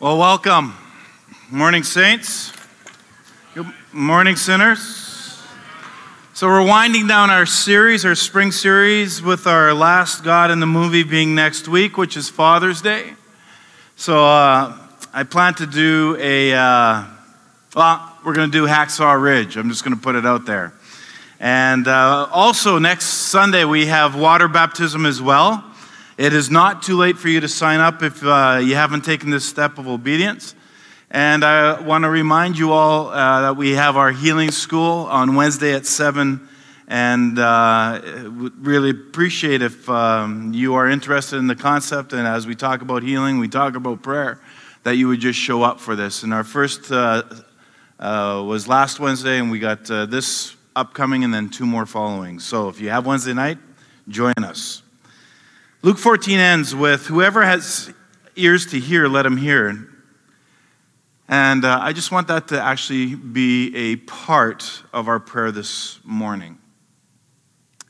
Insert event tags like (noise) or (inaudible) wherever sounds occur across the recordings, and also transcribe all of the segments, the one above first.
Well, welcome. Morning, saints. Good morning, sinners. So, we're winding down our series, our spring series, with our last God in the movie being next week, which is Father's Day. So, uh, I plan to do a, uh, well, we're going to do Hacksaw Ridge. I'm just going to put it out there. And uh, also, next Sunday, we have water baptism as well. It is not too late for you to sign up if uh, you haven't taken this step of obedience. And I want to remind you all uh, that we have our healing school on Wednesday at 7. And uh, really appreciate if um, you are interested in the concept. And as we talk about healing, we talk about prayer, that you would just show up for this. And our first uh, uh, was last Wednesday, and we got uh, this upcoming and then two more following. So if you have Wednesday night, join us. Luke 14 ends with Whoever has ears to hear, let him hear. And uh, I just want that to actually be a part of our prayer this morning. I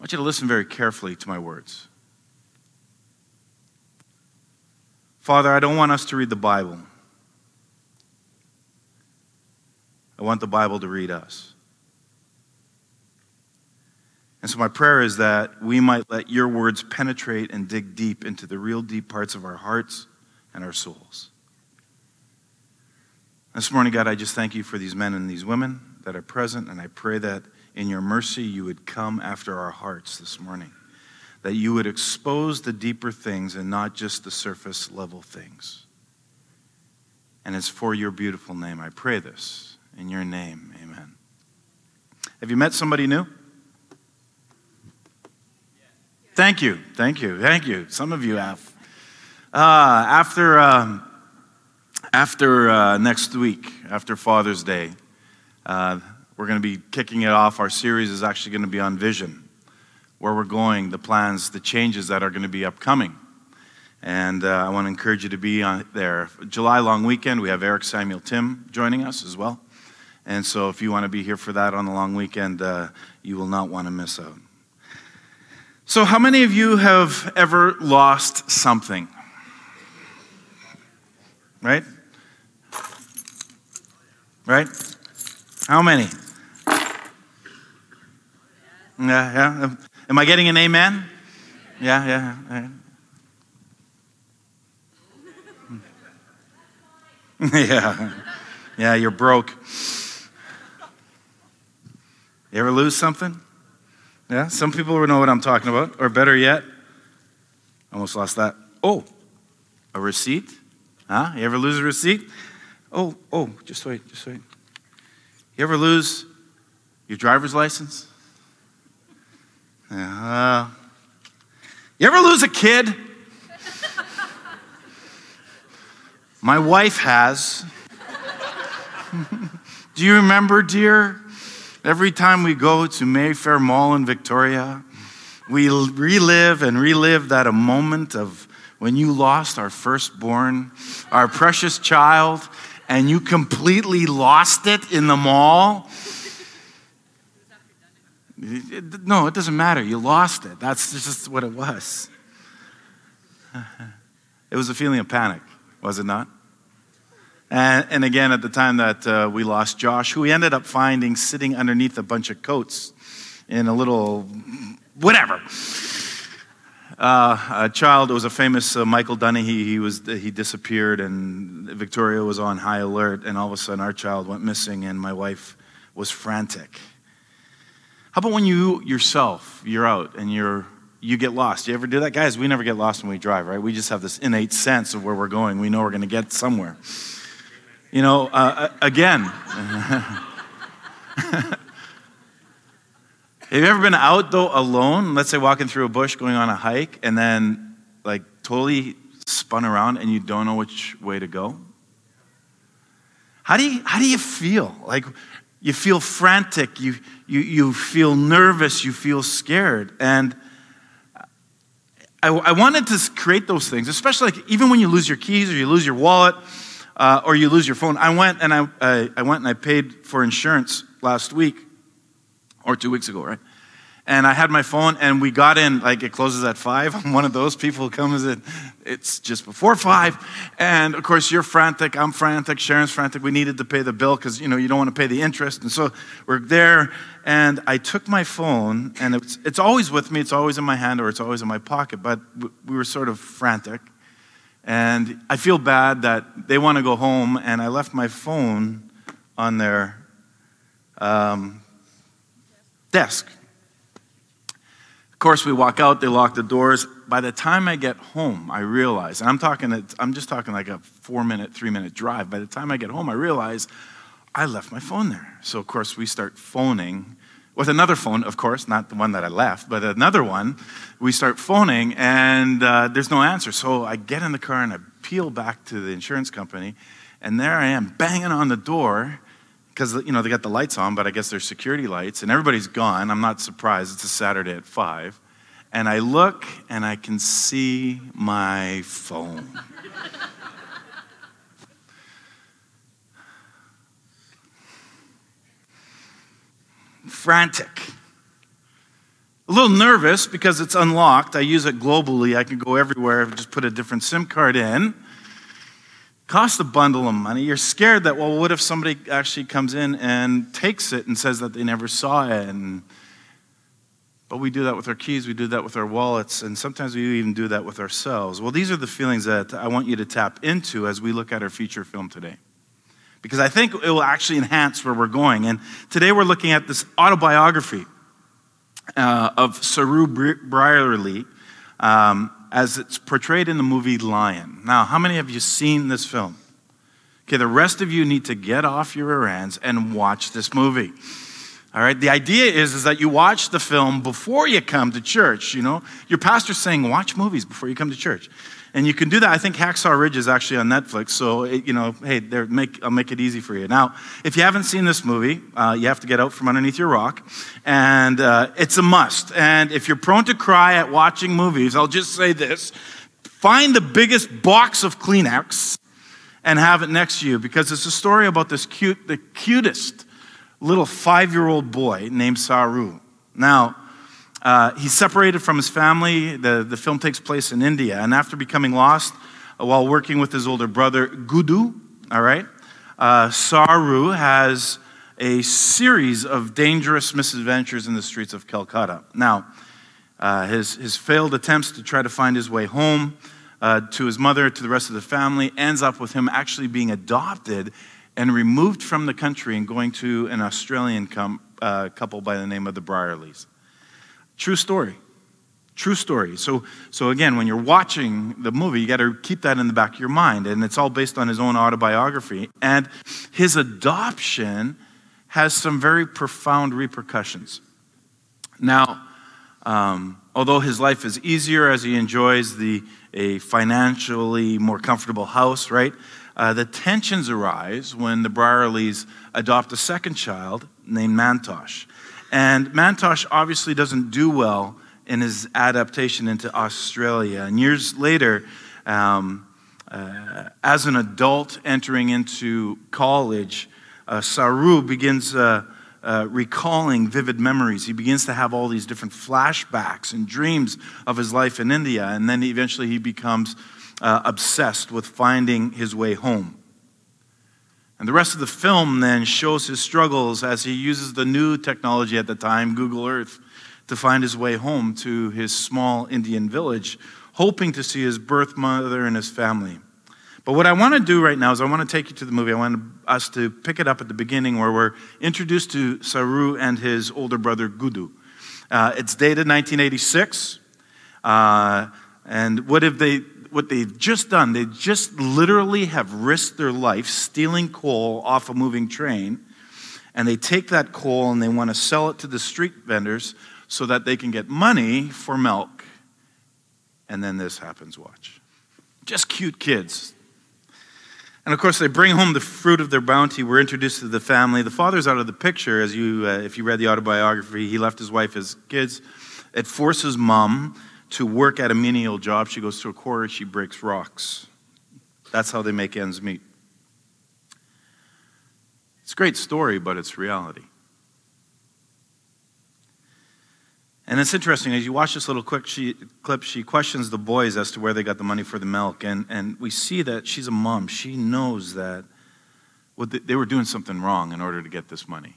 want you to listen very carefully to my words. Father, I don't want us to read the Bible. I want the Bible to read us. And so, my prayer is that we might let your words penetrate and dig deep into the real deep parts of our hearts and our souls. This morning, God, I just thank you for these men and these women that are present, and I pray that in your mercy you would come after our hearts this morning, that you would expose the deeper things and not just the surface level things. And it's for your beautiful name. I pray this. In your name, amen. Have you met somebody new? Thank you, thank you, thank you. Some of you have. Uh, after um, after uh, next week, after Father's Day, uh, we're going to be kicking it off. Our series is actually going to be on vision, where we're going, the plans, the changes that are going to be upcoming. And uh, I want to encourage you to be on there. July long weekend, we have Eric Samuel Timm joining us as well. And so if you want to be here for that on the long weekend, uh, you will not want to miss out. So, how many of you have ever lost something? Right? Right? How many? Yeah, yeah. Am I getting an amen? Yeah, yeah. Yeah, (laughs) yeah, yeah you're broke. You ever lose something? Yeah, some people know what I'm talking about. Or better yet, almost lost that. Oh, a receipt? Huh? You ever lose a receipt? Oh, oh, just wait, just wait. You ever lose your driver's license? Uh, you ever lose a kid? (laughs) My wife has. (laughs) Do you remember, dear? Every time we go to Mayfair Mall in Victoria, we relive and relive that a moment of when you lost our firstborn, our precious child, and you completely lost it in the mall. No, it doesn't matter. You lost it. That's just what it was. (laughs) It was a feeling of panic, was it not? And, and again, at the time that uh, we lost Josh, who we ended up finding sitting underneath a bunch of coats in a little whatever. Uh, a child, it was a famous uh, Michael Dunahee. He, was, he disappeared, and Victoria was on high alert, and all of a sudden our child went missing, and my wife was frantic. How about when you yourself, you're out and you're you get lost. You ever do that? Guys, we never get lost when we drive, right? We just have this innate sense of where we're going. We know we're going to get somewhere. You know, uh, uh again, (laughs) have you ever been out though alone? Let's say walking through a bush, going on a hike, and then like totally spun around and you don't know which way to go? How do you, how do you feel? Like you feel frantic, you, you, you feel nervous, you feel scared. And I, I wanted to create those things, especially like even when you lose your keys or you lose your wallet uh, or you lose your phone. I went and I, I, I went and I paid for insurance last week or two weeks ago, right? And I had my phone, and we got in like it closes at five. (laughs) I'm one of those people who comes in it's just before five. And of course, you're frantic, I'm frantic, Sharon's frantic. We needed to pay the bill because, you know, you don't want to pay the interest. And so we're there. And I took my phone, and it's, it's always with me, it's always in my hand, or it's always in my pocket. But we were sort of frantic. And I feel bad that they want to go home, and I left my phone on their um, desk. Of course, we walk out, they lock the doors. By the time I get home, I realize, and I'm talking, I'm just talking like a four minute, three minute drive. By the time I get home, I realize I left my phone there. So, of course, we start phoning with another phone, of course, not the one that I left, but another one. We start phoning, and uh, there's no answer. So I get in the car and I peel back to the insurance company, and there I am banging on the door because you know they got the lights on, but I guess they're security lights, and everybody's gone. I'm not surprised. It's a Saturday at five, and I look and I can see my phone. Frantic. A little nervous because it's unlocked. I use it globally. I can go everywhere. I just put a different SIM card in cost a bundle of money. You're scared that, well, what if somebody actually comes in and takes it and says that they never saw it? And, but we do that with our keys, we do that with our wallets, and sometimes we even do that with ourselves. Well, these are the feelings that I want you to tap into as we look at our feature film today. Because I think it will actually enhance where we're going. And today we're looking at this autobiography uh, of Saroo Brierley. Um, as it's portrayed in the movie Lion. Now, how many of you seen this film? Okay, the rest of you need to get off your errands and watch this movie. All right, the idea is, is that you watch the film before you come to church. You know, your pastor's saying, watch movies before you come to church. And you can do that. I think Hacksaw Ridge is actually on Netflix. So, it, you know, hey, make, I'll make it easy for you. Now, if you haven't seen this movie, uh, you have to get out from underneath your rock. And uh, it's a must. And if you're prone to cry at watching movies, I'll just say this find the biggest box of Kleenex and have it next to you because it's a story about this cute, the cutest little five year old boy named Saroo. Now, uh, he's separated from his family. The, the film takes place in India. And after becoming lost uh, while working with his older brother, Guddu, all right, uh, Saroo has a series of dangerous misadventures in the streets of Calcutta. Now, uh, his, his failed attempts to try to find his way home uh, to his mother, to the rest of the family, ends up with him actually being adopted and removed from the country and going to an Australian com- uh, couple by the name of the Brierleys. True story. True story. So, so again, when you're watching the movie, you got to keep that in the back of your mind. And it's all based on his own autobiography. And his adoption has some very profound repercussions. Now, um, although his life is easier as he enjoys the, a financially more comfortable house, right? Uh, the tensions arise when the Brierleys adopt a second child named Mantosh. And Mantosh obviously doesn't do well in his adaptation into Australia. And years later, um, uh, as an adult entering into college, uh, Saroo begins uh, uh, recalling vivid memories. He begins to have all these different flashbacks and dreams of his life in India. And then eventually he becomes uh, obsessed with finding his way home. And the rest of the film then shows his struggles as he uses the new technology at the time, Google Earth, to find his way home to his small Indian village, hoping to see his birth mother and his family. But what I want to do right now is I want to take you to the movie. I want us to pick it up at the beginning where we're introduced to Saroo and his older brother Guddu. Uh, it's dated 1986. Uh, and what have they what they've just done, they just literally have risked their life stealing coal off a moving train. And they take that coal and they want to sell it to the street vendors so that they can get money for milk. And then this happens, watch. Just cute kids. And of course, they bring home the fruit of their bounty. We're introduced to the family. The father's out of the picture, as you, uh, if you read the autobiography. He left his wife, his kids. It forces mom to work at a menial job. She goes to a quarry, she breaks rocks. That's how they make ends meet. It's a great story, but it's reality. And it's interesting, as you watch this little quick she, clip, she questions the boys as to where they got the money for the milk. And, and we see that she's a mom. She knows that they were doing something wrong in order to get this money.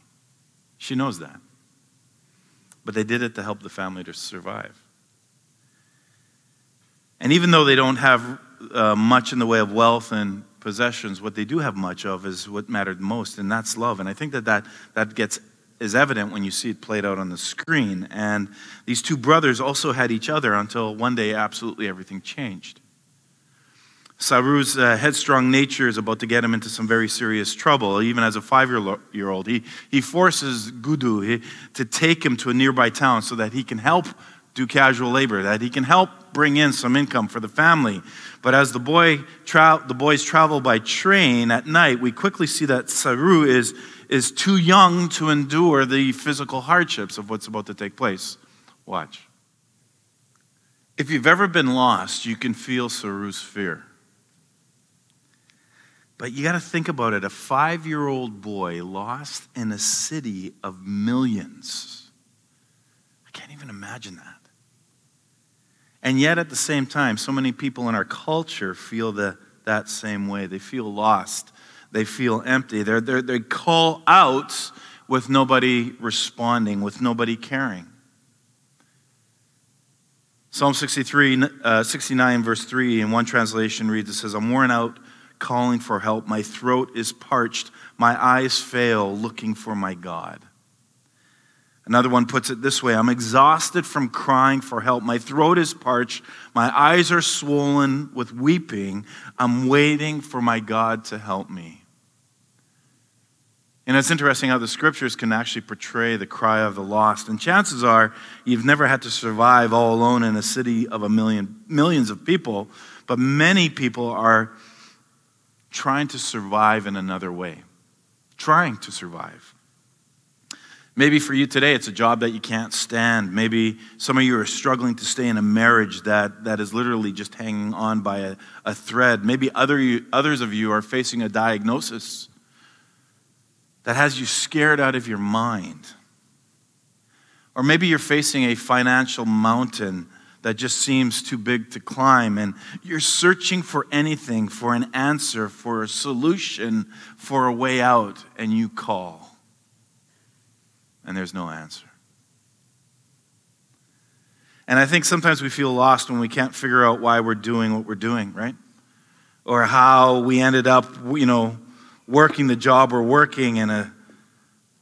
She knows that. But they did it to help the family to survive. And even though they don't have uh, much in the way of wealth and possessions, what they do have much of is what mattered most, and that's love. And I think that that, that gets is evident when you see it played out on the screen. And these two brothers also had each other until one day absolutely everything changed. Saroo's uh, headstrong nature is about to get him into some very serious trouble. Even as a five year old, he, he forces Guddu he, to take him to a nearby town so that he can help do casual labor, that he can help bring in some income for the family. But as the, boy tra- the boys travel by train at night, we quickly see that Saroo is, is too young to endure the physical hardships of what's about to take place. Watch. If you've ever been lost, you can feel Saroo's fear. But you got to think about it a five year old boy lost in a city of millions. I can't even imagine that. And yet, at the same time, so many people in our culture feel the, that same way. They feel lost, they feel empty. They're, they're, they call out with nobody responding, with nobody caring. Psalm 63, uh, 69, verse 3, in one translation reads, it says, I'm worn out calling for help. My throat is parched. My eyes fail looking for my God. Another one puts it this way I'm exhausted from crying for help. My throat is parched. My eyes are swollen with weeping. I'm waiting for my God to help me. And it's interesting how the scriptures can actually portray the cry of the lost. And chances are you've never had to survive all alone in a city of a million, millions of people, but many people are trying to survive in another way. Trying to survive. Maybe for you today, it's a job that you can't stand. Maybe some of you are struggling to stay in a marriage that, that is literally just hanging on by a, a thread. Maybe other, others of you are facing a diagnosis that has you scared out of your mind. Or maybe you're facing a financial mountain that just seems too big to climb, and you're searching for anything, for an answer, for a solution, for a way out, and you call and there's no answer. And I think sometimes we feel lost when we can't figure out why we're doing what we're doing, right? Or how we ended up, you know, working the job we're working and a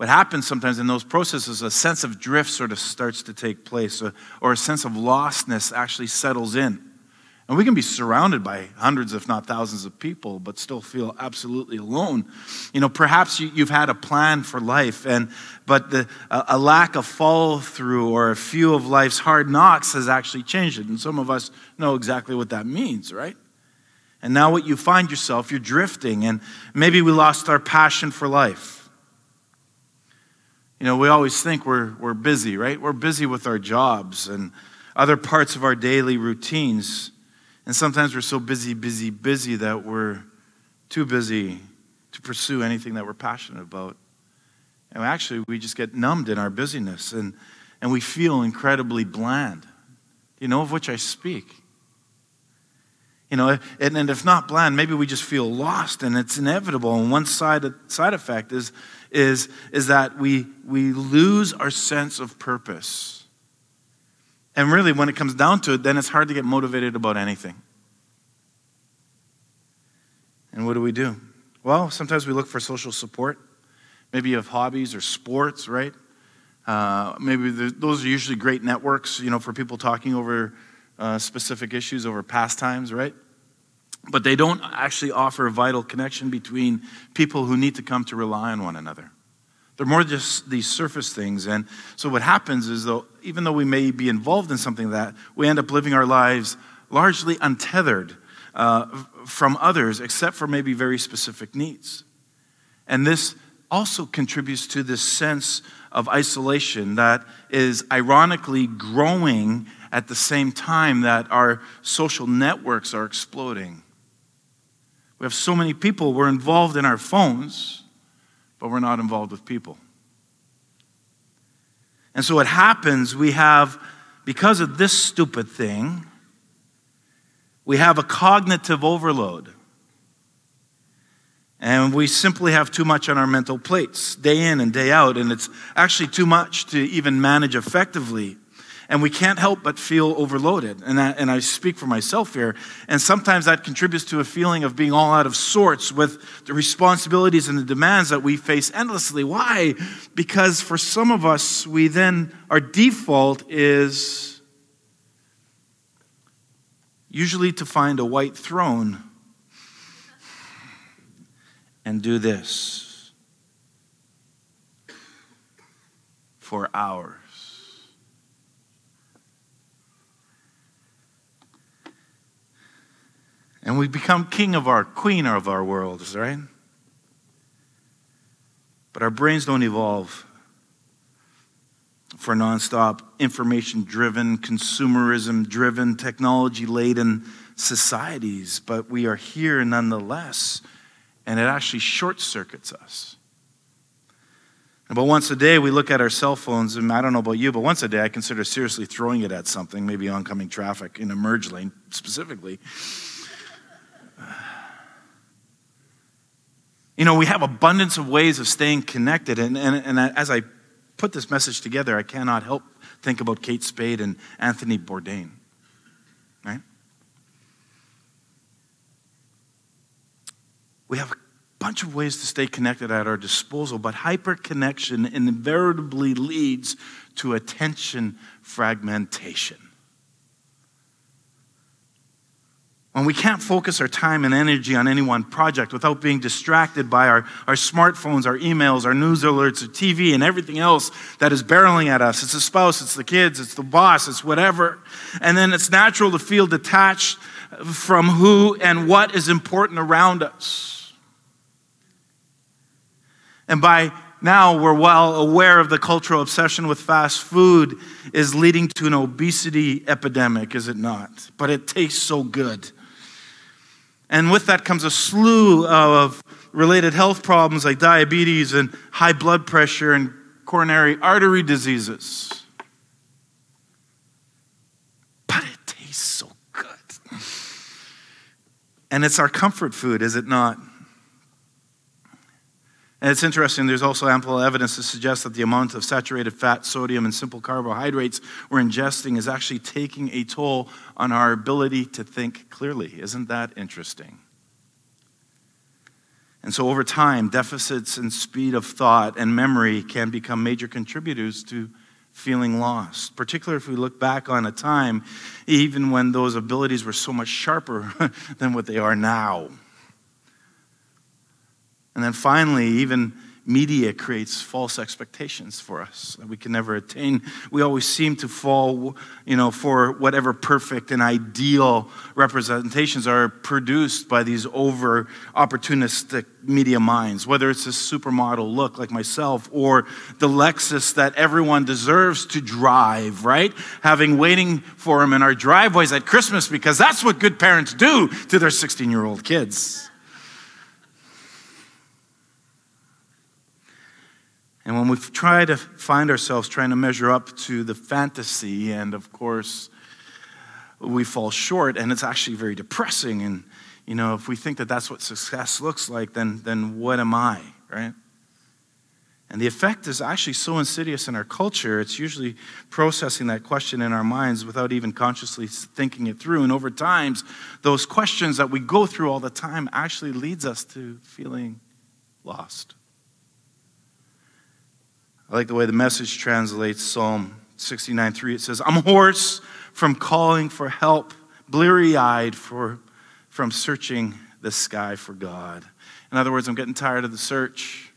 what happens sometimes in those processes, a sense of drift sort of starts to take place, or, or a sense of lostness actually settles in. And we can be surrounded by hundreds, if not thousands, of people, but still feel absolutely alone. You know, perhaps you, have had a plan for life, and but the, a, a lack of follow through or a few of life's hard knocks has actually changed it. And some of us know exactly what that means, right? And now, what you find yourself, you're drifting, and maybe we lost our passion for life. You know, we always think we're, we're busy, right? We're busy with our jobs and other parts of our daily routines. And sometimes we're so busy, busy, busy that we're too busy to pursue anything that we're passionate about. And actually, we just get numbed in our busyness and, and we feel incredibly bland. You know of which I speak? You know, and, and if not bland, maybe we just feel lost and it's inevitable. And one side, side effect is, is, is that we, we lose our sense of purpose. And really, when it comes down to it, then it's hard to get motivated about anything. And what do we do? Well, sometimes we look for social support. Maybe you have hobbies or sports, right? Uh, maybe those are usually great networks, you know, for people talking over uh, specific issues, over pastimes, right? But they don't actually offer a vital connection between people who need to come to rely on one another. They're more just these surface things. And so what happens is, though, even though we may be involved in something like that, we end up living our lives largely untethered uh, from others, except for maybe very specific needs. And this also contributes to this sense of isolation that is ironically growing at the same time that our social networks are exploding. We have so many people, we're involved in our phones but we're not involved with people. And so what happens, we have, because of this stupid thing, we have a cognitive overload. And we simply have too much on our mental plates, day in and day out, and it's actually too much to even manage effectively. And we can't help but feel overloaded. And I, and I speak for myself here. And sometimes that contributes to a feeling of being all out of sorts with the responsibilities and the demands that we face endlessly. Why? Because for some of us, we then, our default is usually to find a white throne and do this for hours. And we become king of our queen of our worlds, right? But our brains don't evolve for nonstop information driven, consumerism driven, technology laden societies. But we are here nonetheless, and it actually short circuits us. But once a day, we look at our cell phones, and I don't know about you, but once a day, I consider seriously throwing it at something, maybe oncoming traffic in a merge lane specifically. You know, we have abundance of ways of staying connected. And, and, and as I put this message together, I cannot help think about Kate Spade and Anthony Bourdain, right? We have a bunch of ways to stay connected at our disposal, but hyperconnection invariably leads to attention fragmentation. When we can't focus our time and energy on any one project without being distracted by our, our smartphones, our emails, our news alerts, our TV, and everything else that is barreling at us. It's the spouse, it's the kids, it's the boss, it's whatever. And then it's natural to feel detached from who and what is important around us. And by now we're well aware of the cultural obsession with fast food is leading to an obesity epidemic, is it not? But it tastes so good. And with that comes a slew of related health problems like diabetes and high blood pressure and coronary artery diseases. But it tastes so good. And it's our comfort food, is it not? And it's interesting, there's also ample evidence to suggest that the amount of saturated fat, sodium, and simple carbohydrates we're ingesting is actually taking a toll on our ability to think clearly. Isn't that interesting? And so, over time, deficits in speed of thought and memory can become major contributors to feeling lost, particularly if we look back on a time even when those abilities were so much sharper (laughs) than what they are now. And then finally, even media creates false expectations for us that we can never attain. We always seem to fall, you know, for whatever perfect and ideal representations are produced by these over opportunistic media minds, whether it's a supermodel look like myself or the Lexus that everyone deserves to drive, right? Having waiting for them in our driveways at Christmas because that's what good parents do to their 16 year old kids. And when we try to find ourselves trying to measure up to the fantasy, and of course, we fall short, and it's actually very depressing. And, you know, if we think that that's what success looks like, then, then what am I, right? And the effect is actually so insidious in our culture, it's usually processing that question in our minds without even consciously thinking it through. And over time, those questions that we go through all the time actually leads us to feeling lost. I like the way the message translates Psalm 69 3. It says, I'm hoarse from calling for help, bleary eyed from searching the sky for God. In other words, I'm getting tired of the search.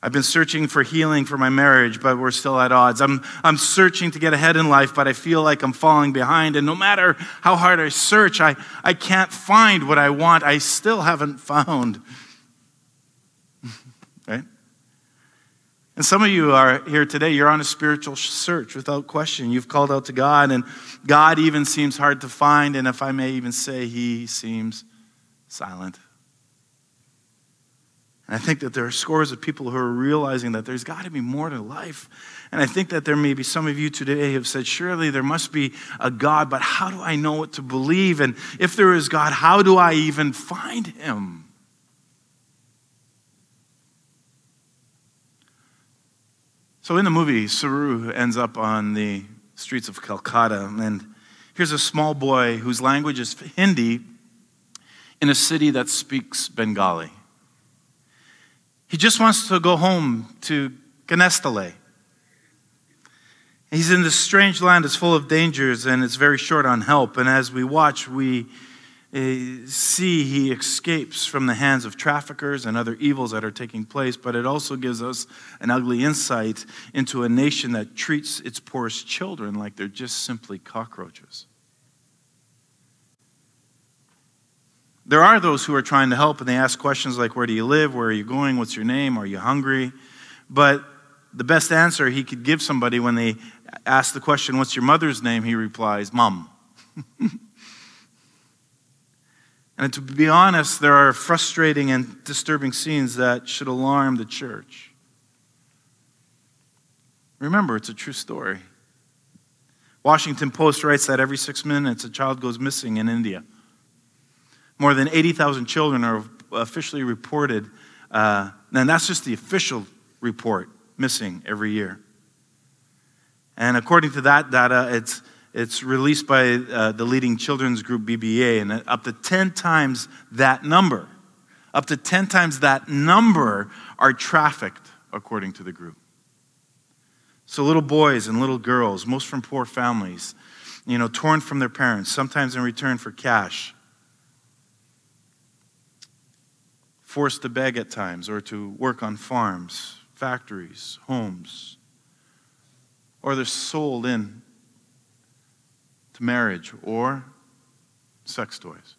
I've been searching for healing for my marriage, but we're still at odds. I'm, I'm searching to get ahead in life, but I feel like I'm falling behind. And no matter how hard I search, I, I can't find what I want. I still haven't found. (laughs) right? And some of you are here today, you're on a spiritual search without question. You've called out to God, and God even seems hard to find. And if I may even say, He seems silent. And I think that there are scores of people who are realizing that there's got to be more to life. And I think that there may be some of you today who have said, surely there must be a God, but how do I know what to believe? And if there is God, how do I even find him? So in the movie, Saroo ends up on the streets of Calcutta, and here's a small boy whose language is Hindi in a city that speaks Bengali. He just wants to go home to Ganestalay. He's in this strange land that's full of dangers and it's very short on help. And as we watch, we see he escapes from the hands of traffickers and other evils that are taking place, but it also gives us an ugly insight into a nation that treats its poorest children like they're just simply cockroaches. There are those who are trying to help and they ask questions like, Where do you live? Where are you going? What's your name? Are you hungry? But the best answer he could give somebody when they ask the question, What's your mother's name? he replies, Mom. (laughs) and to be honest, there are frustrating and disturbing scenes that should alarm the church. Remember, it's a true story. Washington Post writes that every six minutes a child goes missing in India. More than 80,000 children are officially reported, uh, and that's just the official report, missing every year. And according to that data, it's, it's released by uh, the leading children's group BBA, and up to 10 times that number, up to 10 times that number are trafficked, according to the group. So little boys and little girls, most from poor families, you know, torn from their parents, sometimes in return for cash, forced to beg at times or to work on farms, factories, homes, or they're sold in to marriage or sex toys,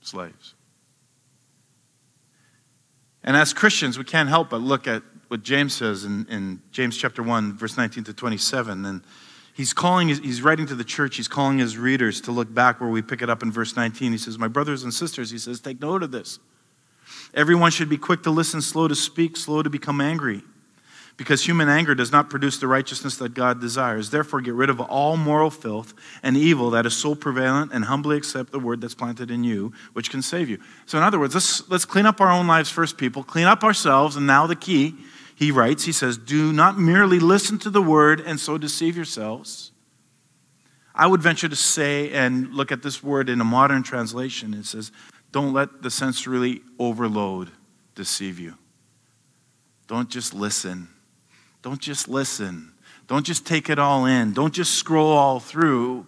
slaves. And as Christians, we can't help but look at what James says in, in James chapter 1, verse 19 to 27. And he's calling, he's writing to the church, he's calling his readers to look back where we pick it up in verse 19. He says, My brothers and sisters, he says, take note of this. Everyone should be quick to listen, slow to speak, slow to become angry, because human anger does not produce the righteousness that God desires. Therefore, get rid of all moral filth and evil that is so prevalent and humbly accept the word that's planted in you, which can save you. So, in other words, let's, let's clean up our own lives first, people. Clean up ourselves, and now the key, he writes, he says, Do not merely listen to the word and so deceive yourselves. I would venture to say and look at this word in a modern translation. It says, don't let the sensory overload deceive you. Don't just listen. Don't just listen. Don't just take it all in. Don't just scroll all through.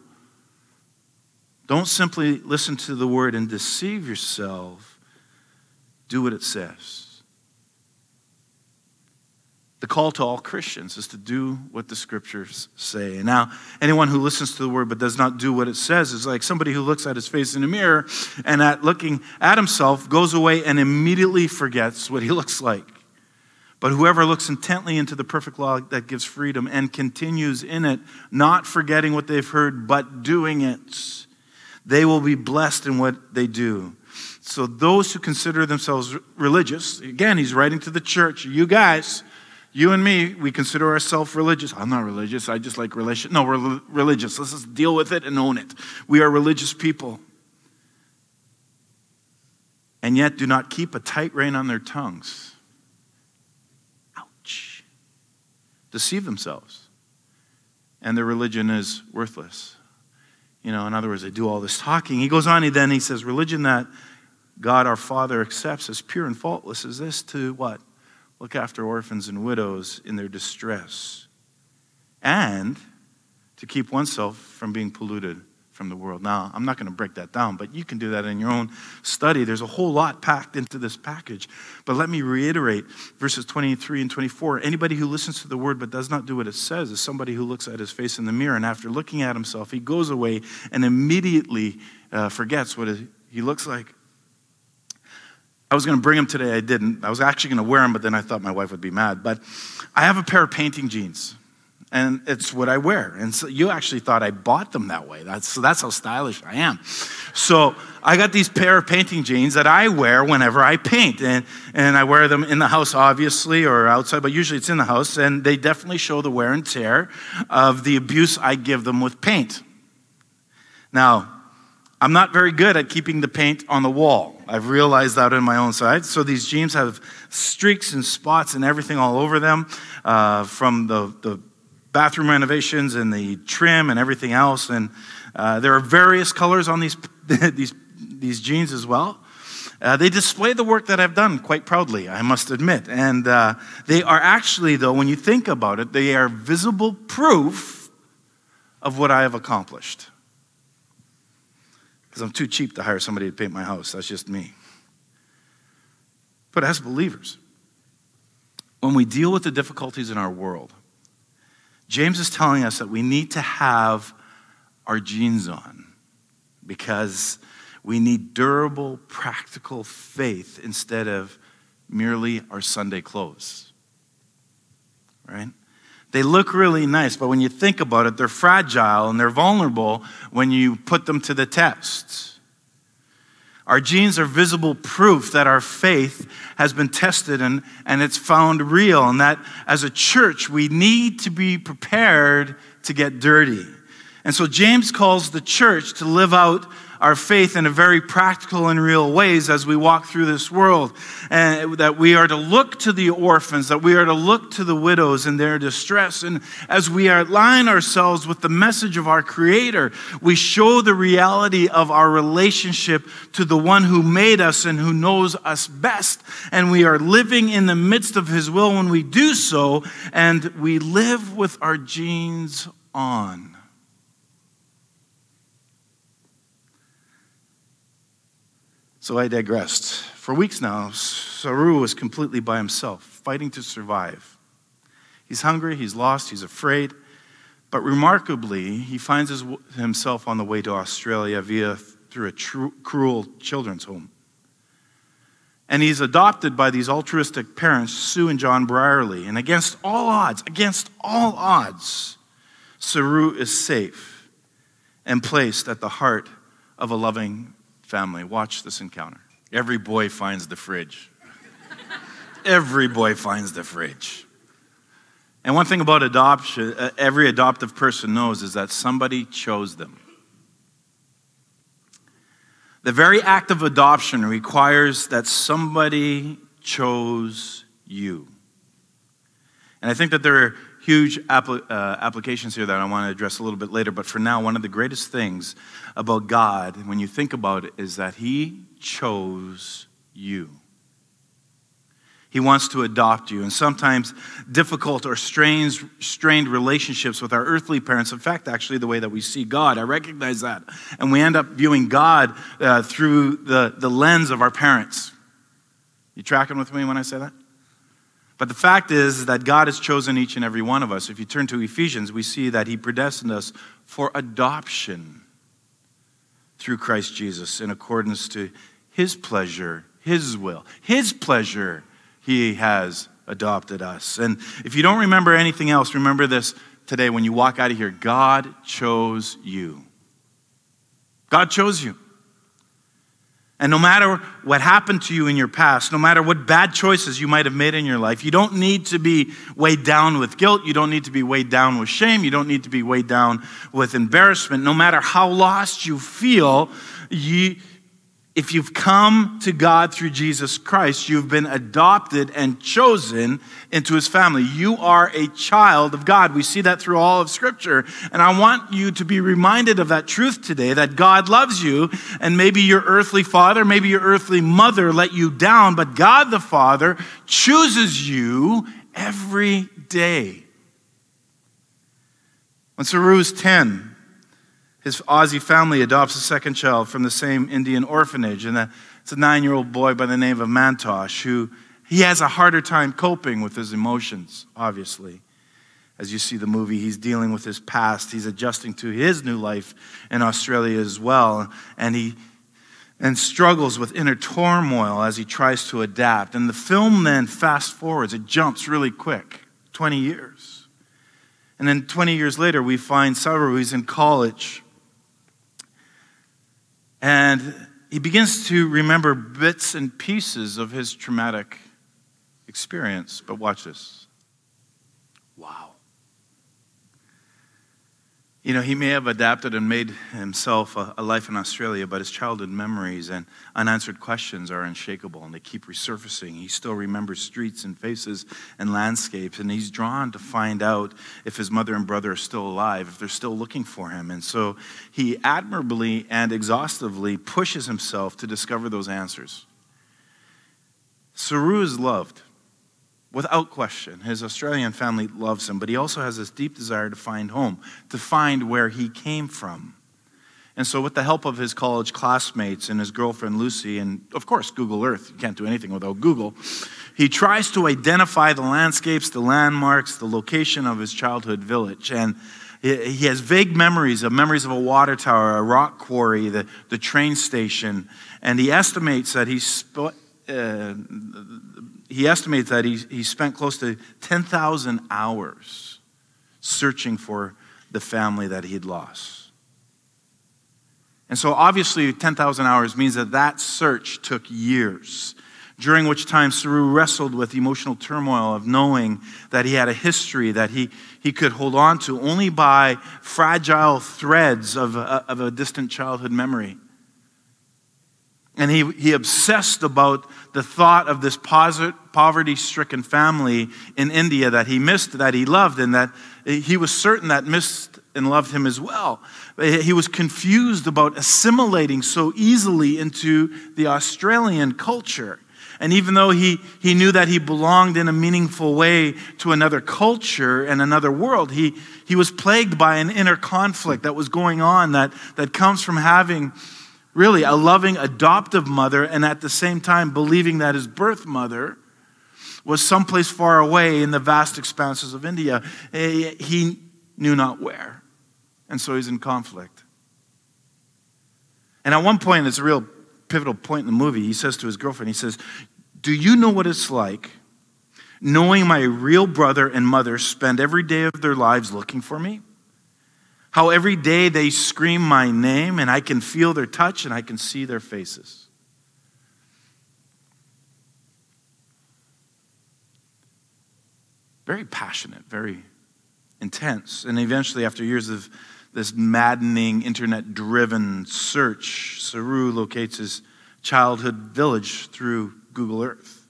Don't simply listen to the word and deceive yourself. Do what it says. The call to all Christians is to do what the scriptures say. And now, anyone who listens to the word but does not do what it says is like somebody who looks at his face in a mirror and at looking at himself goes away and immediately forgets what he (laughs) looks like. But whoever looks intently into the perfect law that gives freedom and continues in it, not forgetting what they've heard, but doing it, they will be blessed in what they do. So, those who consider themselves religious, again, he's writing to the church, you guys, you and me, we consider ourselves religious. I'm not religious. I just like relation. No, we're religious. Let's just deal with it and own it. We are religious people. And yet do not keep a tight rein on their tongues. Ouch. Deceive themselves. And their religion is worthless. You know, in other words, they do all this talking. He goes on, he then he says, religion that God our Father accepts as pure and faultless is this to what? look after orphans and widows in their distress, and to keep oneself from being polluted from the world. Now, I'm not going to break that down, but you can do that in your own study. There's a whole lot packed into this package. But let me reiterate verses 23 and 24. Anybody who listens to the word but does not do what it says is somebody who looks at his face in the mirror, and after looking at himself, he goes away and immediately uh, forgets what he looks like. I was going to bring them today. I didn't. I was actually going to wear them, but then I thought my wife would be mad. But I have a pair of painting jeans. And it's what I wear. And so you actually thought I bought them that way. That's, so that's how stylish I am. So I got these pair of painting jeans that I wear whenever I paint. And, and I wear them in the house, obviously, or outside, but usually it's in the house. And they definitely show the wear and tear of the abuse I give them with paint. Now, I'm not very good at keeping the paint on the wall. I've realized that in my own side. So these jeans have streaks and spots and everything all over them uh, from the, the bathroom renovations and the trim and everything else. And uh, there are various colors on these, (laughs) these, these jeans as well. Uh, they display the work that I've done quite proudly, I must admit. And uh, they are actually, though, when you think about it, they are visible proof of what I have accomplished. Because I'm too cheap to hire somebody to paint my house. That's just me. But as believers, when we deal with the difficulties in our world, James is telling us that we need to have our jeans on because we need durable, practical faith instead of merely our Sunday clothes. Right? They look really nice, but when you think about it, they're fragile and they're vulnerable when you put them to the test. Our jeans are visible proof that our faith has been tested and, and it's found real, and that as a church, we need to be prepared to get dirty. And so James calls the church to live out our faith in a very practical and real ways as we walk through this world. And that we are to look to the orphans, that we are to look to the widows in their distress. And as we align ourselves with the message of our Creator, we show the reality of our relationship to the one who made us and who knows us best. And we are living in the midst of His will when we do so, and we live with our jeans on. So I digressed. For weeks now, Saroo was completely by himself, fighting to survive. He's hungry, he's lost, he's afraid. But remarkably, he finds his, himself on the way to Australia via through a cruel children's home. And he's adopted by these altruistic parents, Sue and John Brierley. And against all odds, against all odds, Saroo is safe and placed at the heart of a loving family, watch this encounter. Every boy finds the fridge. every boy finds the fridge. And one thing about adoption, uh, every adoptive person knows is that somebody chose them. The very act of adoption requires that somebody chose you. And I think that there huge uh, applications here that I want to address a little bit later. But for now, one of the greatest things about God, when you think about it, is that He chose you. He wants to adopt you. And sometimes difficult or strange, strained relationships with our earthly parents affect actually the way that we see God. I recognize that. And we end up viewing God uh, through the, the lens of our parents. You tracking with me when I say that? But the fact is that God has chosen each and every one of us. If you turn to Ephesians, we see that He predestined us for adoption through Christ Jesus in accordance to His pleasure, His will, His pleasure. He has adopted us. And if you don't remember anything else, remember this today when you walk out of here God chose you. God chose you. And no matter what happened to you in your past, no matter what bad choices you might have made in your life, you don't need to be weighed down with guilt. You don't need to be weighed down with shame. You don't need to be weighed down with embarrassment. No matter how lost you feel, you, if you've come to God through Jesus Christ, you've been adopted and chosen into his family. You are a child of God. We see that through all of Scripture. And I want you to be reminded of that truth today that God loves you, and maybe your earthly father, maybe your earthly mother let you down, but God the Father chooses you every day. When Saroo's 10, his Aussie family adopts a second child from the same Indian orphanage, and it's a nine year old boy by the name of Mantosh who he has a harder time coping with his emotions, obviously. As you see the movie, he's dealing with his past. He's adjusting to his new life in Australia as well. And he and struggles with inner turmoil as he tries to adapt. And the film then fast forwards, it jumps really quick 20 years. And then 20 years later, we find Saroo, who's in college. And he begins to remember bits and pieces of his traumatic experience. But watch this. You know, he may have adapted and made himself a, a, life in Australia, but his childhood memories and unanswered questions are unshakable and they keep resurfacing. He still remembers streets and faces and landscapes, and he's drawn to find out if his mother and brother are still alive, if they're still looking for him. And so he admirably and exhaustively pushes himself to discover those answers. Saroo is loved without question. His Australian family loves him, but he also has this deep desire to find home, to find where he came from. And so, with the help of his college classmates and his girlfriend Lucy, and of course, Google Earth, you can't do anything without Google, he tries to identify the landscapes, the landmarks, the location of his childhood village. And he has vague memories of memories of a water tower, a rock quarry, the, the train station. And he estimates that he uh, he estimates that he, he spent close to 10,000 hours searching for the family that he'd lost. And so, obviously, 10,000 hours means that that search took years, during which time Saroo wrestled with emotional turmoil of knowing that he had a history that he, he could hold on to only by fragile threads of a, of a distant childhood memory. And he, he obsessed about the thought of this poverty stricken family in India that he missed, that he loved, and that he was certain that missed and loved him as well. He was confused about assimilating so easily into the Australian culture. And even though he, he knew that he belonged in a meaningful way to another culture and another world, he, he was plagued by an inner conflict that was going on that, that comes from having really a loving adoptive mother, and at the same time believing that his birth mother was someplace far away in the vast expanses of India. Eh, he knew not where. And so he's in conflict. And at one point, it's a real pivotal point in the movie. He says to his girlfriend, he says, Do you know what it's like knowing my real brother and mother spend every day of their lives looking for me? How every day they scream my name and I can feel their touch and I can see their faces. Very passionate, very intense. And eventually, after years of this maddening internet driven search, Saroo locates his childhood village through Google Earth.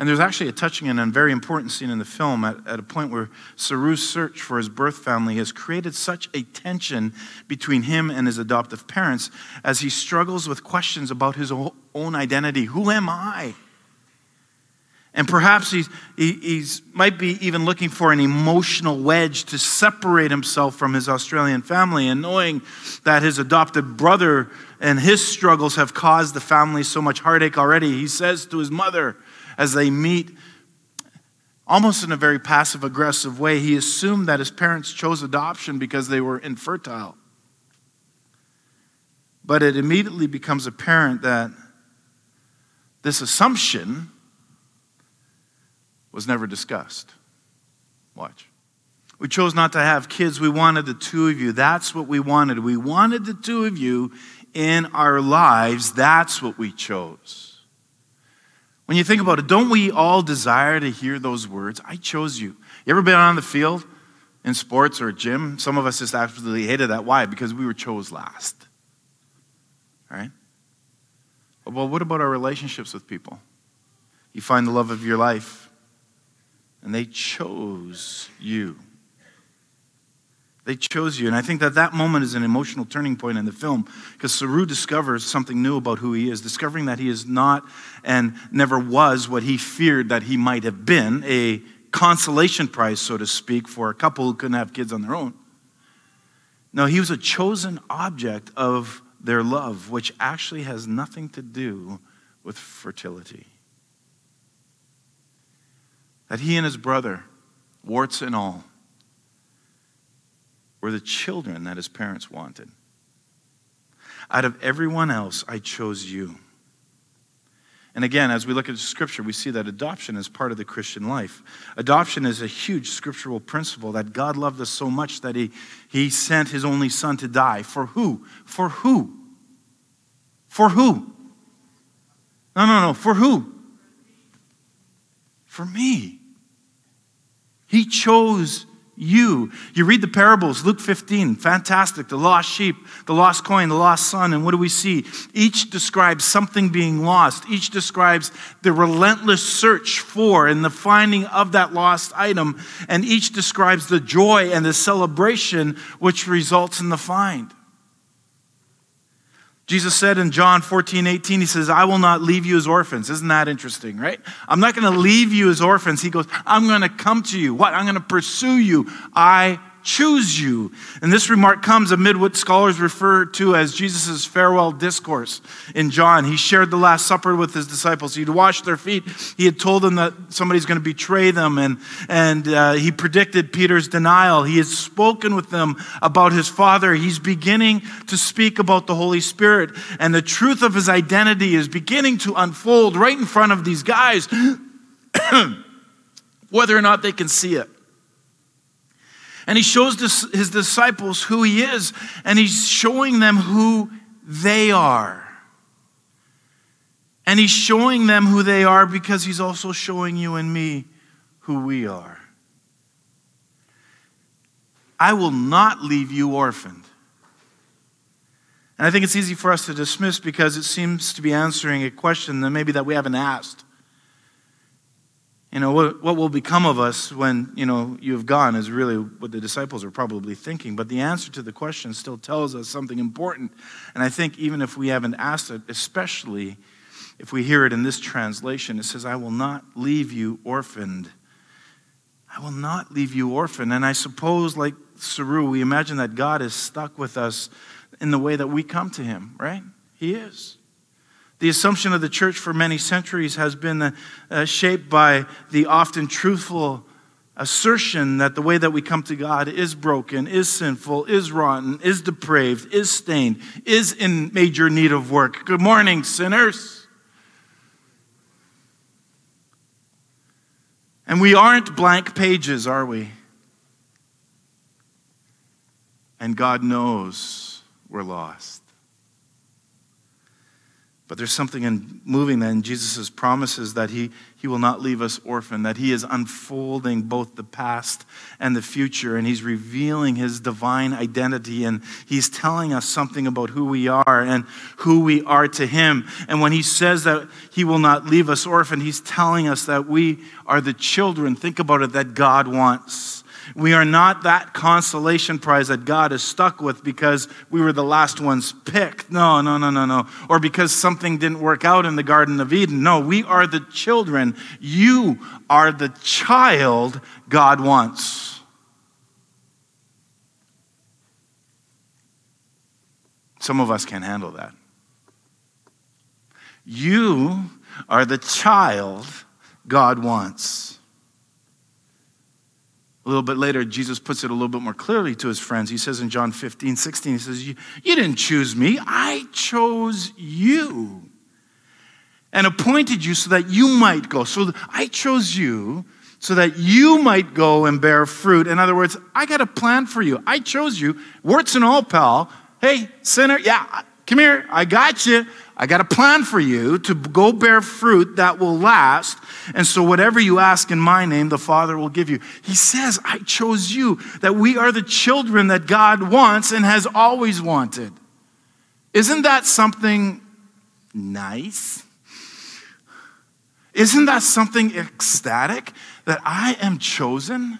And there's actually a touching and a very important scene in the film at, at a point where Saroo's search for his birth family has created such a tension between him and his adoptive parents as he struggles with questions about his own identity. Who am I? And perhaps he's, he he's, might be even looking for an emotional wedge to separate himself from his Australian family. And knowing that his adopted brother and his struggles have caused the family so much heartache already, he says to his mother, as they meet, almost in a very passive aggressive way, he assumed that his parents chose adoption because they were infertile. But it immediately becomes apparent that this assumption was never discussed. Watch. We chose not to have kids. We wanted the two of you. That's what we wanted. We wanted the two of you in our lives. That's what we chose. When you think about it, don't we all desire to hear those words? I chose you. You ever been on the field in sports or gym? Some of us just absolutely hated that. Why? Because we were chose last. All right? Well, what about our relationships with people? You find the love of your life, and they chose you. They chose you. And I think that that moment is an emotional turning point in the film because Saroo discovers something new about who he is, discovering that he is not and never was what he feared that he might have been a consolation prize, so to speak, for a couple who couldn't have kids on their own. No, he was a chosen object of their love, which actually has nothing to do with fertility. That he and his brother, warts and all, were the children that his parents wanted. Out of everyone else, I chose you. And again, as we look at scripture, we see that adoption is part of the Christian life. Adoption is a huge scriptural principle that God loved us so much that he, he sent his only son to die. For who? For who? For who? No, no, no. For who? For me. He chose you. You read the parables, Luke 15, fantastic. The lost sheep, the lost coin, the lost son. And what do we see? Each describes something being lost. Each describes the relentless search for and the finding of that lost item. And each describes the joy and the celebration which results in the find. Jesus said in John 14, 18, he says, I will not leave you as orphans. Isn't that interesting, right? I'm not going to leave you as orphans. He goes, I'm going to come to you. What? I'm going to pursue you. I choose you. And this remark comes amid what scholars refer to as Jesus' farewell discourse in John. He shared the Last Supper with his disciples. He'd washed their feet. He had told them that somebody's going to betray them, and, and uh, he predicted Peter's denial. He had spoken with them about his Father. He's beginning to speak about the Holy Spirit, and the truth of his identity is beginning to unfold right in front of these guys, (coughs) whether or not they can see it. And he shows his disciples who he is, and he's showing them who they are. And he's showing them who they are because he's also showing you and me who we are. I will not leave you orphaned. And I think it's easy for us to dismiss because it seems to be answering a question that maybe that we haven't asked. You know, what, what will become of us when, you know, you have gone is really what the disciples are probably thinking. But the answer to the question still tells us something important. And I think even if we haven't asked it, especially if we hear it in this translation, it says, I will not leave you orphaned. I will not leave you orphaned. And I suppose, like Saroo, we imagine that God is stuck with us in the way that we come to him, right? He is. The assumption of the church for many centuries has been uh, uh, shaped by the often truthful assertion that the way that we come to God is broken, is sinful, is rotten, is depraved, is stained, is in major need of work. Good morning, sinners. And we aren't blank pages, are we? And God knows we're lost. But there's something in moving that in Jesus' promises that he, he will not leave us orphaned, that he is unfolding both the past and the future, and he's revealing his divine identity, and he's telling us something about who we are and who we are to him. And when he says that he will not leave us orphaned, he's telling us that we are the children, think about it, that God wants. We are not that consolation prize that God is stuck with because we were the last ones picked. No, no, no, no, no. Or because something didn't work out in the Garden of Eden. No, we are the children. You are the child God wants. Some of us can't handle that. You are the child God wants. A little bit later, Jesus puts it a little bit more clearly to his friends. He says in John 15, 16, he says, You, didn't choose me, I chose you and appointed you so that you might go. So I chose you so that you might go and bear fruit. In other words, I got a plan for you. I chose you, warts and all, pal. Hey, sinner, yeah, come here. I got you. I got a plan for you to go bear fruit that will last. And so, whatever you ask in my name, the Father will give you. He says, I chose you, that we are the children that God wants and has always wanted. Isn't that something nice? Isn't that something ecstatic that I am chosen?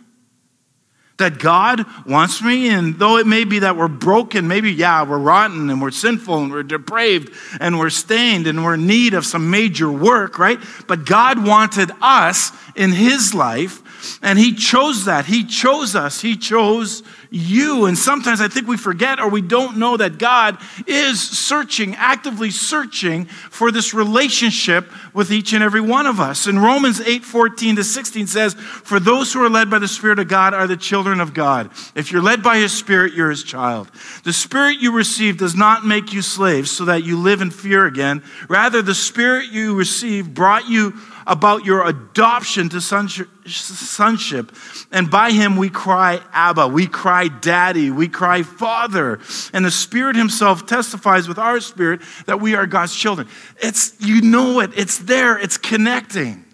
That God wants me. And though it may be that we're broken, maybe, yeah, we're rotten and we're sinful and we're depraved and we're stained and we're in need of some major work, right? But God wanted us in His life and He chose that. He chose us. He chose you. And sometimes I think we forget or we don't know that God is searching, actively searching for this relationship with each and every one of us. And Romans 8 14 to 16 says, For those who are led by the Spirit of God are the children of God. If you're led by His Spirit, you're His child. The Spirit you receive does not make you slaves so that you live in fear again. Rather, the Spirit you receive brought you about your adoption to sonship. And by him we cry, Abba. We cry, Daddy. We cry, Father. And the Spirit Himself testifies with our spirit that we are God's children. It's, you know it, it's there, it's connecting.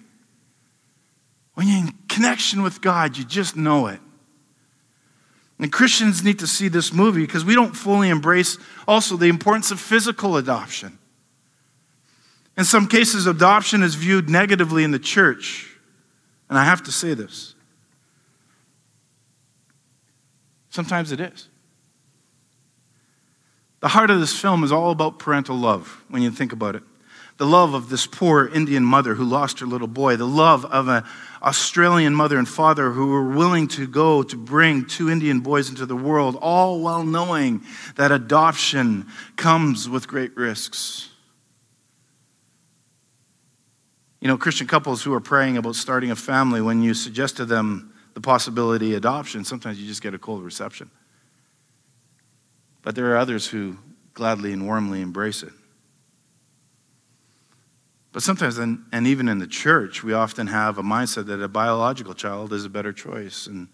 When you're in connection with God, you just know it. And Christians need to see this movie because we don't fully embrace also the importance of physical adoption. In some cases, adoption is viewed negatively in the church. And I have to say this. Sometimes it is. The heart of this film is all about parental love when you think about it. The love of this poor Indian mother who lost her little boy, the love of an Australian mother and father who were willing to go to bring two Indian boys into the world, all while knowing that adoption comes with great risks. You know, Christian couples who are praying about starting a family, when you suggest to them the possibility of adoption, sometimes you just get a cold reception. But there are others who gladly and warmly embrace it. But sometimes, and even in the church, we often have a mindset that a biological child is a better choice and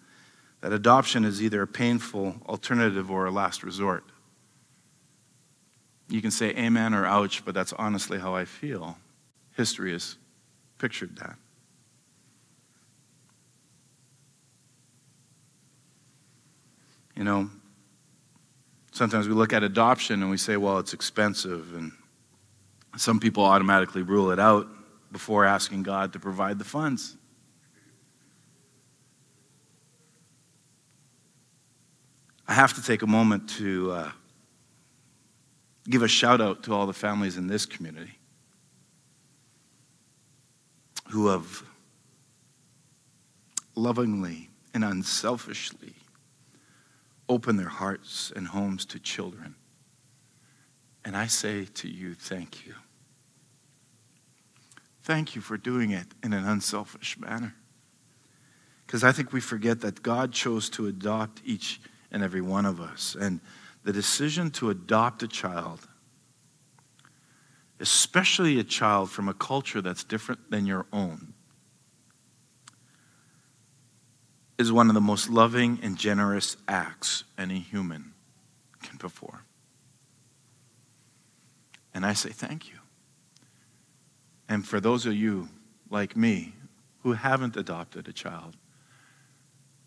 that adoption is either a painful alternative or a last resort. You can say amen or ouch, but that's honestly how I feel. History has pictured that. You know, sometimes we look at adoption and we say, well, it's expensive and some people automatically rule it out before asking God to provide the funds. I have to take a moment to uh, give a shout out to all the families in this community who have lovingly and unselfishly opened their hearts and homes to children and I say to you, thank you. Thank you for doing it in an unselfish manner. Because I think we forget that God chose to adopt each and every one of us. And the decision to adopt a child, especially a child from a culture that's different than your own, is one of the most loving and generous acts any human can perform. And I say thank you. And for those of you like me who haven't adopted a child,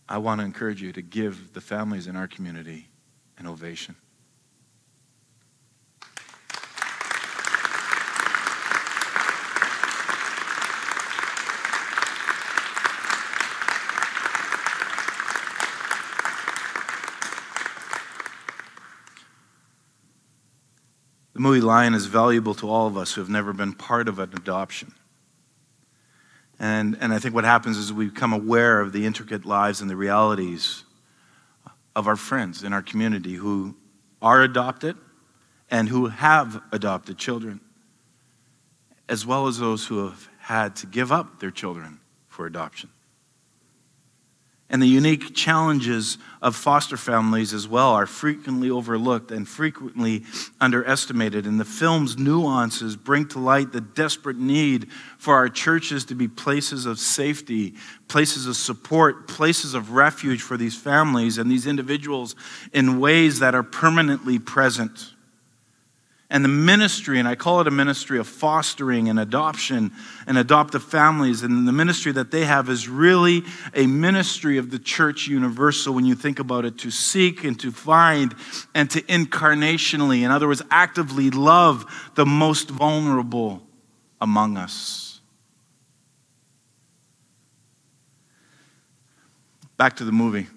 I want to encourage you to give the families in our community an ovation. The movie Lion is valuable to all of us who have never been part of an adoption. And, and I think what happens is we become aware of the intricate lives and the realities of our friends in our community who are adopted and who have adopted children, as well as those who have had to give up their children for adoption and the unique challenges of foster families as well are frequently overlooked and frequently underestimated. And the film's nuances bring to light the desperate need for our churches to be places of safety, places of support, places of refuge for these families and these individuals in ways that are permanently present. And the ministry, and I call it a ministry of fostering and adoption and adoptive families, and the ministry that they have is really a ministry of the church universal when you think about it to seek and to find and to incarnationally, in other words, actively love the most vulnerable among us. Back to the movie.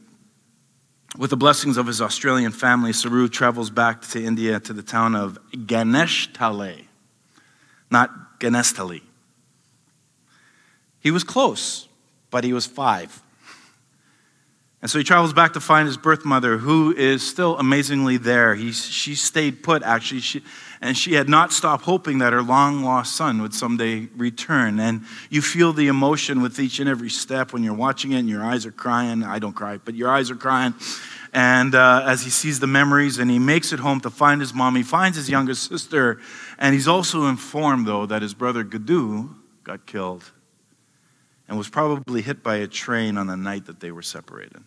With the blessings of his Australian family, Saroo travels back to India to the town of Ganeshtali, not Ganestalay. He was close, but he was five. And so he travels back to find his birth mother, who is still amazingly there. He, she stayed put, actually, she, and she had not stopped hoping that her long lost son would someday return. And you feel the emotion with each and every step when you're watching it, and your eyes are crying. I don't cry, but your eyes are crying. And uh, as he sees the memories, and he makes it home to find his mom, he finds his younger sister, and he's also informed, though, that his brother Guddu got killed and was probably hit by a train on the night that they were separated.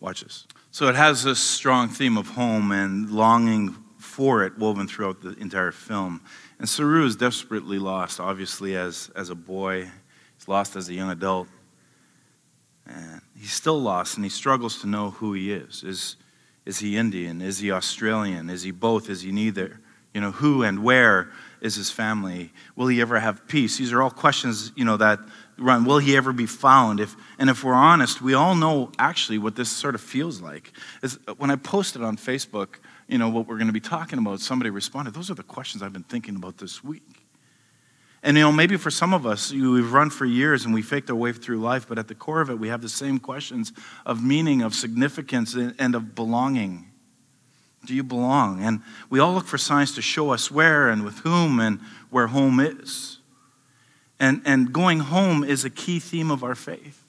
Watch this. So it has this strong theme of home and longing for it woven throughout the entire film. And Saroo is desperately lost, obviously, as, as a boy. He's lost as a young adult. And he's still lost, and he struggles to know who he is. Is, is he Indian? Is he Australian? Is he both? Is he neither? You know, who and where is his family? Will he ever have peace? These are all questions, you know, that run. Will he ever be found? If, and if we're honest, we all know actually what this sort of feels like. Is when I posted on Facebook, you know, what we're going to be talking about, somebody responded, those are the questions I've been thinking about this week. And, you know, maybe for some of us, we've run for years and we faked our way through life, but at the core of it, we have the same questions of meaning, of significance, and of belonging. Do you belong? And we all look for signs to show us where and with whom and where home is. And, and going home is a key theme of our faith.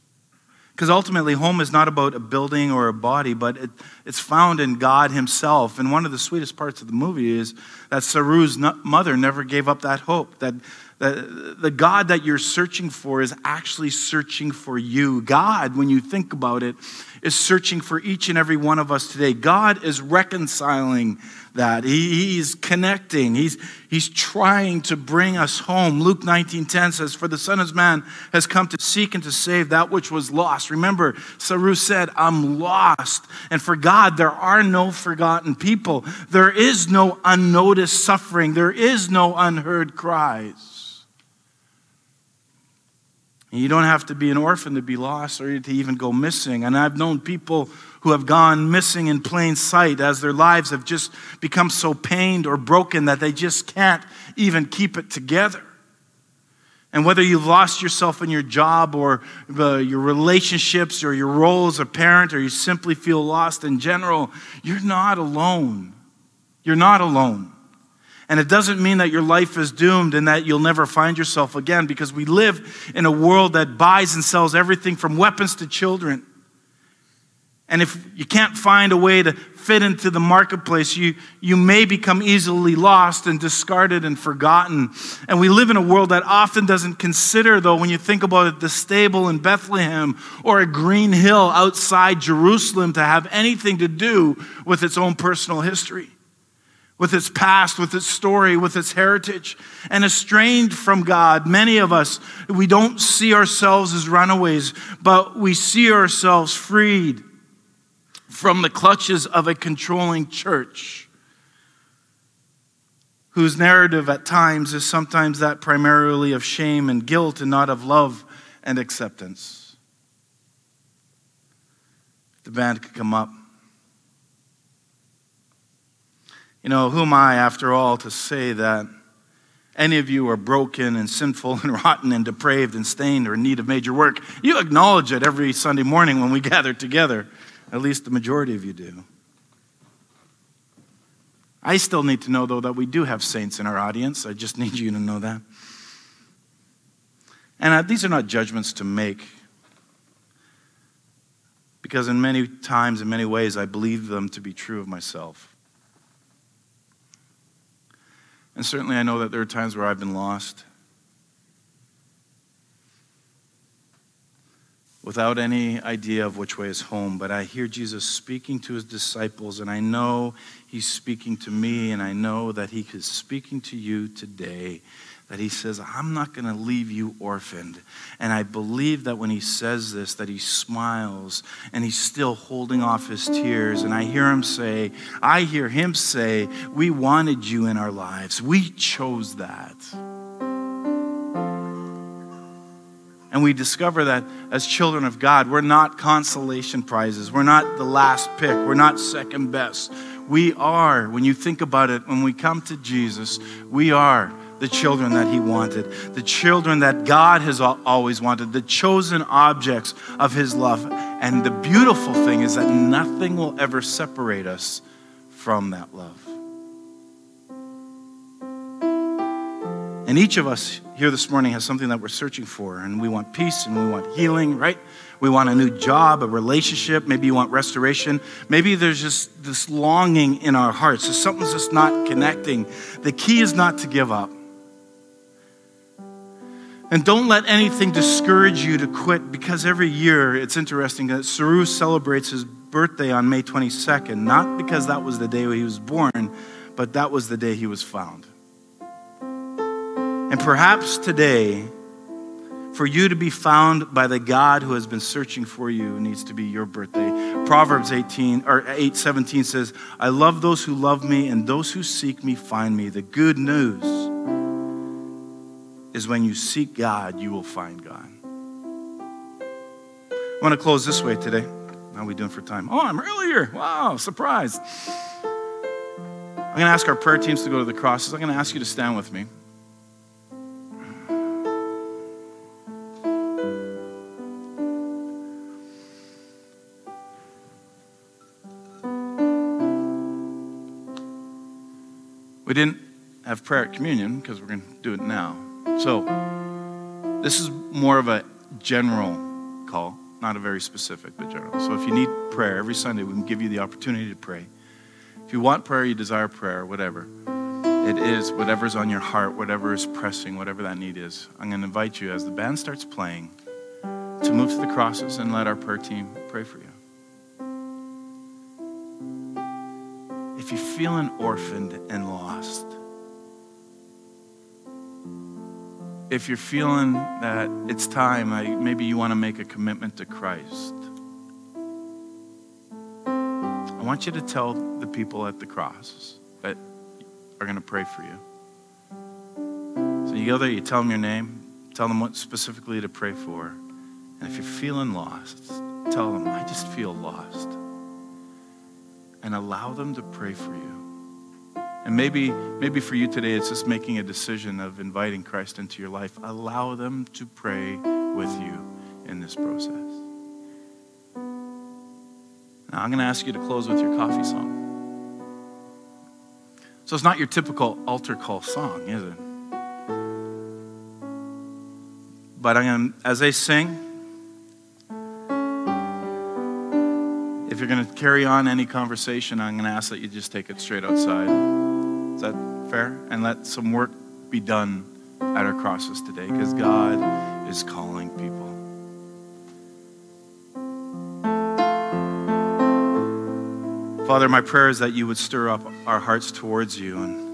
Because ultimately, home is not about a building or a body, but it, it's found in God Himself. And one of the sweetest parts of the movie is that Saroo's mother never gave up that hope, that the, the God that you're searching for is actually searching for you. God, when you think about it, is searching for each and every one of us today. God is reconciling that. He, he's connecting. He's, he's trying to bring us home. Luke 19:10 says, For the Son of Man has come to seek and to save that which was lost. Remember, Saroo said, I'm lost. And for God, there are no forgotten people. There is no unnoticed suffering. There is no unheard cries. You don't have to be an orphan to be lost or to even go missing. And I've known people who have gone missing in plain sight as their lives have just become so pained or broken that they just can't even keep it together. And whether you've lost yourself in your job or uh, your relationships or your role as a parent or you simply feel lost in general, you're not alone. You're not alone. And it doesn't mean that your life is doomed and that you'll never find yourself again because we live in a world that buys and sells everything from weapons to children. And if you can't find a way to fit into the marketplace, you, you may become easily lost and discarded and forgotten. And we live in a world that often doesn't consider, though, when you think about it, the stable in Bethlehem or a green hill outside Jerusalem to have anything to do with its own personal history with its past, with its story, with its heritage, and estranged from God. Many of us, we don't see ourselves as runaways, but we see ourselves freed from the clutches of a controlling church whose narrative at times is sometimes that primarily of shame and guilt and not of love and acceptance. The band could come up. You know, who am I, after all, to say that any of you are broken and sinful (laughs) and rotten and depraved and stained or in need of major work? You acknowledge it every Sunday morning when we (laughs) gather together. At least the majority of you do. I still need to know, though, that we do have saints in our audience. I just (laughs) need you to know that. And these are not judgments to make, because in many times, in many ways, I believe them to be true of myself. And certainly I know that there are times where I've been lost. Without any idea of which way is home, but I hear Jesus speaking to his disciples, and I know he's speaking to me, and I know that he is speaking to you today that he says, I'm not going to leave you orphaned. And I believe that when he says this, that he smiles and he's still holding off his tears. And I hear him say, I hear him say, We wanted you in our lives. We chose that. And we discover that as children of God, we're not consolation prizes. We're not the last pick. We're not second best. We are, when you think about it, when we come to Jesus, we are the children that he wanted, the children that God has always wanted, the chosen objects of his love. And the beautiful thing is that nothing will ever separate us from that love. And each of us here this morning has something that we're searching for, and we want peace and we want healing, right? We want a new job, a relationship. Maybe you want restoration. Maybe there's just this longing in our hearts. So something's just not connecting. The key is not to give up. And don't let anything discourage you to quit because every year it's interesting that Saroo celebrates his birthday on May 22nd, not because that was the day he was born, but that was the day he was found. And perhaps today, for you to be found by the God who has been searching for you needs to be your birthday. Proverbs 18 or 8:17 says, "I love those who love me and those who seek me find me." The good news is when you seek God, you will find God. I want to close this way today. How are we doing for time? Oh, I'm earlier. Wow, surprise. I'm going to ask our prayer teams to go to the crosses. I'm going to ask you to stand with me. We didn't have prayer at communion because we're going to do it now. So, this is more of a general call, not a very specific, but general. So, if you need prayer every Sunday, we can give you the opportunity to pray. If you want prayer, you desire prayer, whatever it is, whatever's on your heart, whatever is pressing, whatever that need is, I'm going to invite you as the band starts playing to move to the crosses and let our prayer team pray for you. If you're feeling orphaned and lost, if you're feeling that it's time, maybe you want to make a commitment to Christ, I want you to tell the people at the cross that are going to pray for you. So you go there, you tell them your name, tell them what specifically to pray for. And if you're feeling lost, tell them, I just feel lost. And allow them to pray for you. And maybe, maybe for you today, it's just making a decision of inviting Christ into your life. Allow them to pray with you in this process. Now, I'm going to ask you to close with your coffee song. So it's not your typical altar call song, is it? But I'm going to, as they sing, if you're going to carry on any conversation, I'm going to ask that you just take it straight outside. Is that fair? And let some work be done at our crosses today because God is calling people. Father, my prayer is that you would stir up our hearts towards you and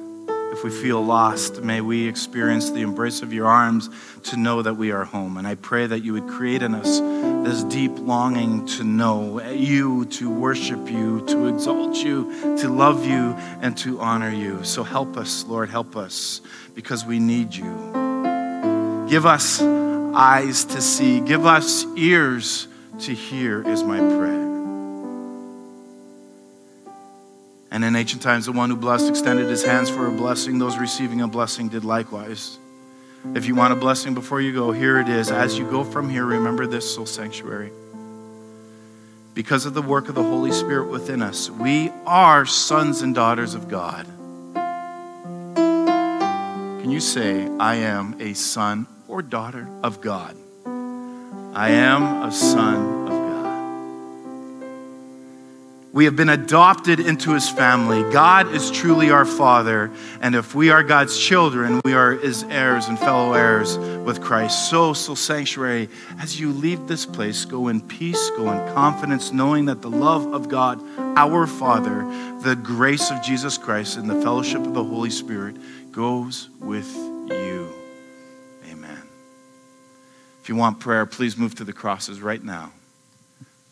if we feel lost, may we experience the embrace of your arms to know that we are home. And I pray that you would create in us this deep longing to know you, to worship you, to exalt you, to love you, and to honor you. So help us, Lord, help us because we need you. Give us eyes to see, give us ears to hear, is my prayer. And in ancient times, the one who blessed extended his hands for a blessing. Those receiving a blessing did likewise. If you want a blessing before you go, here it is. As you go from here, remember this soul sanctuary. Because of the work of the Holy Spirit within us, we are sons and daughters of God. Can you say, I am a son or daughter of God? I am a son we have been adopted into his family. God is truly our Father. And if we are God's children, we are his heirs and fellow heirs with Christ. So, so sanctuary, as you leave this place, go in peace, go in confidence, knowing that the love of God, our Father, the grace of Jesus Christ, and the fellowship of the Holy Spirit goes with you. Amen. If you want prayer, please move to the crosses right now.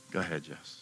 Go ahead, Jess.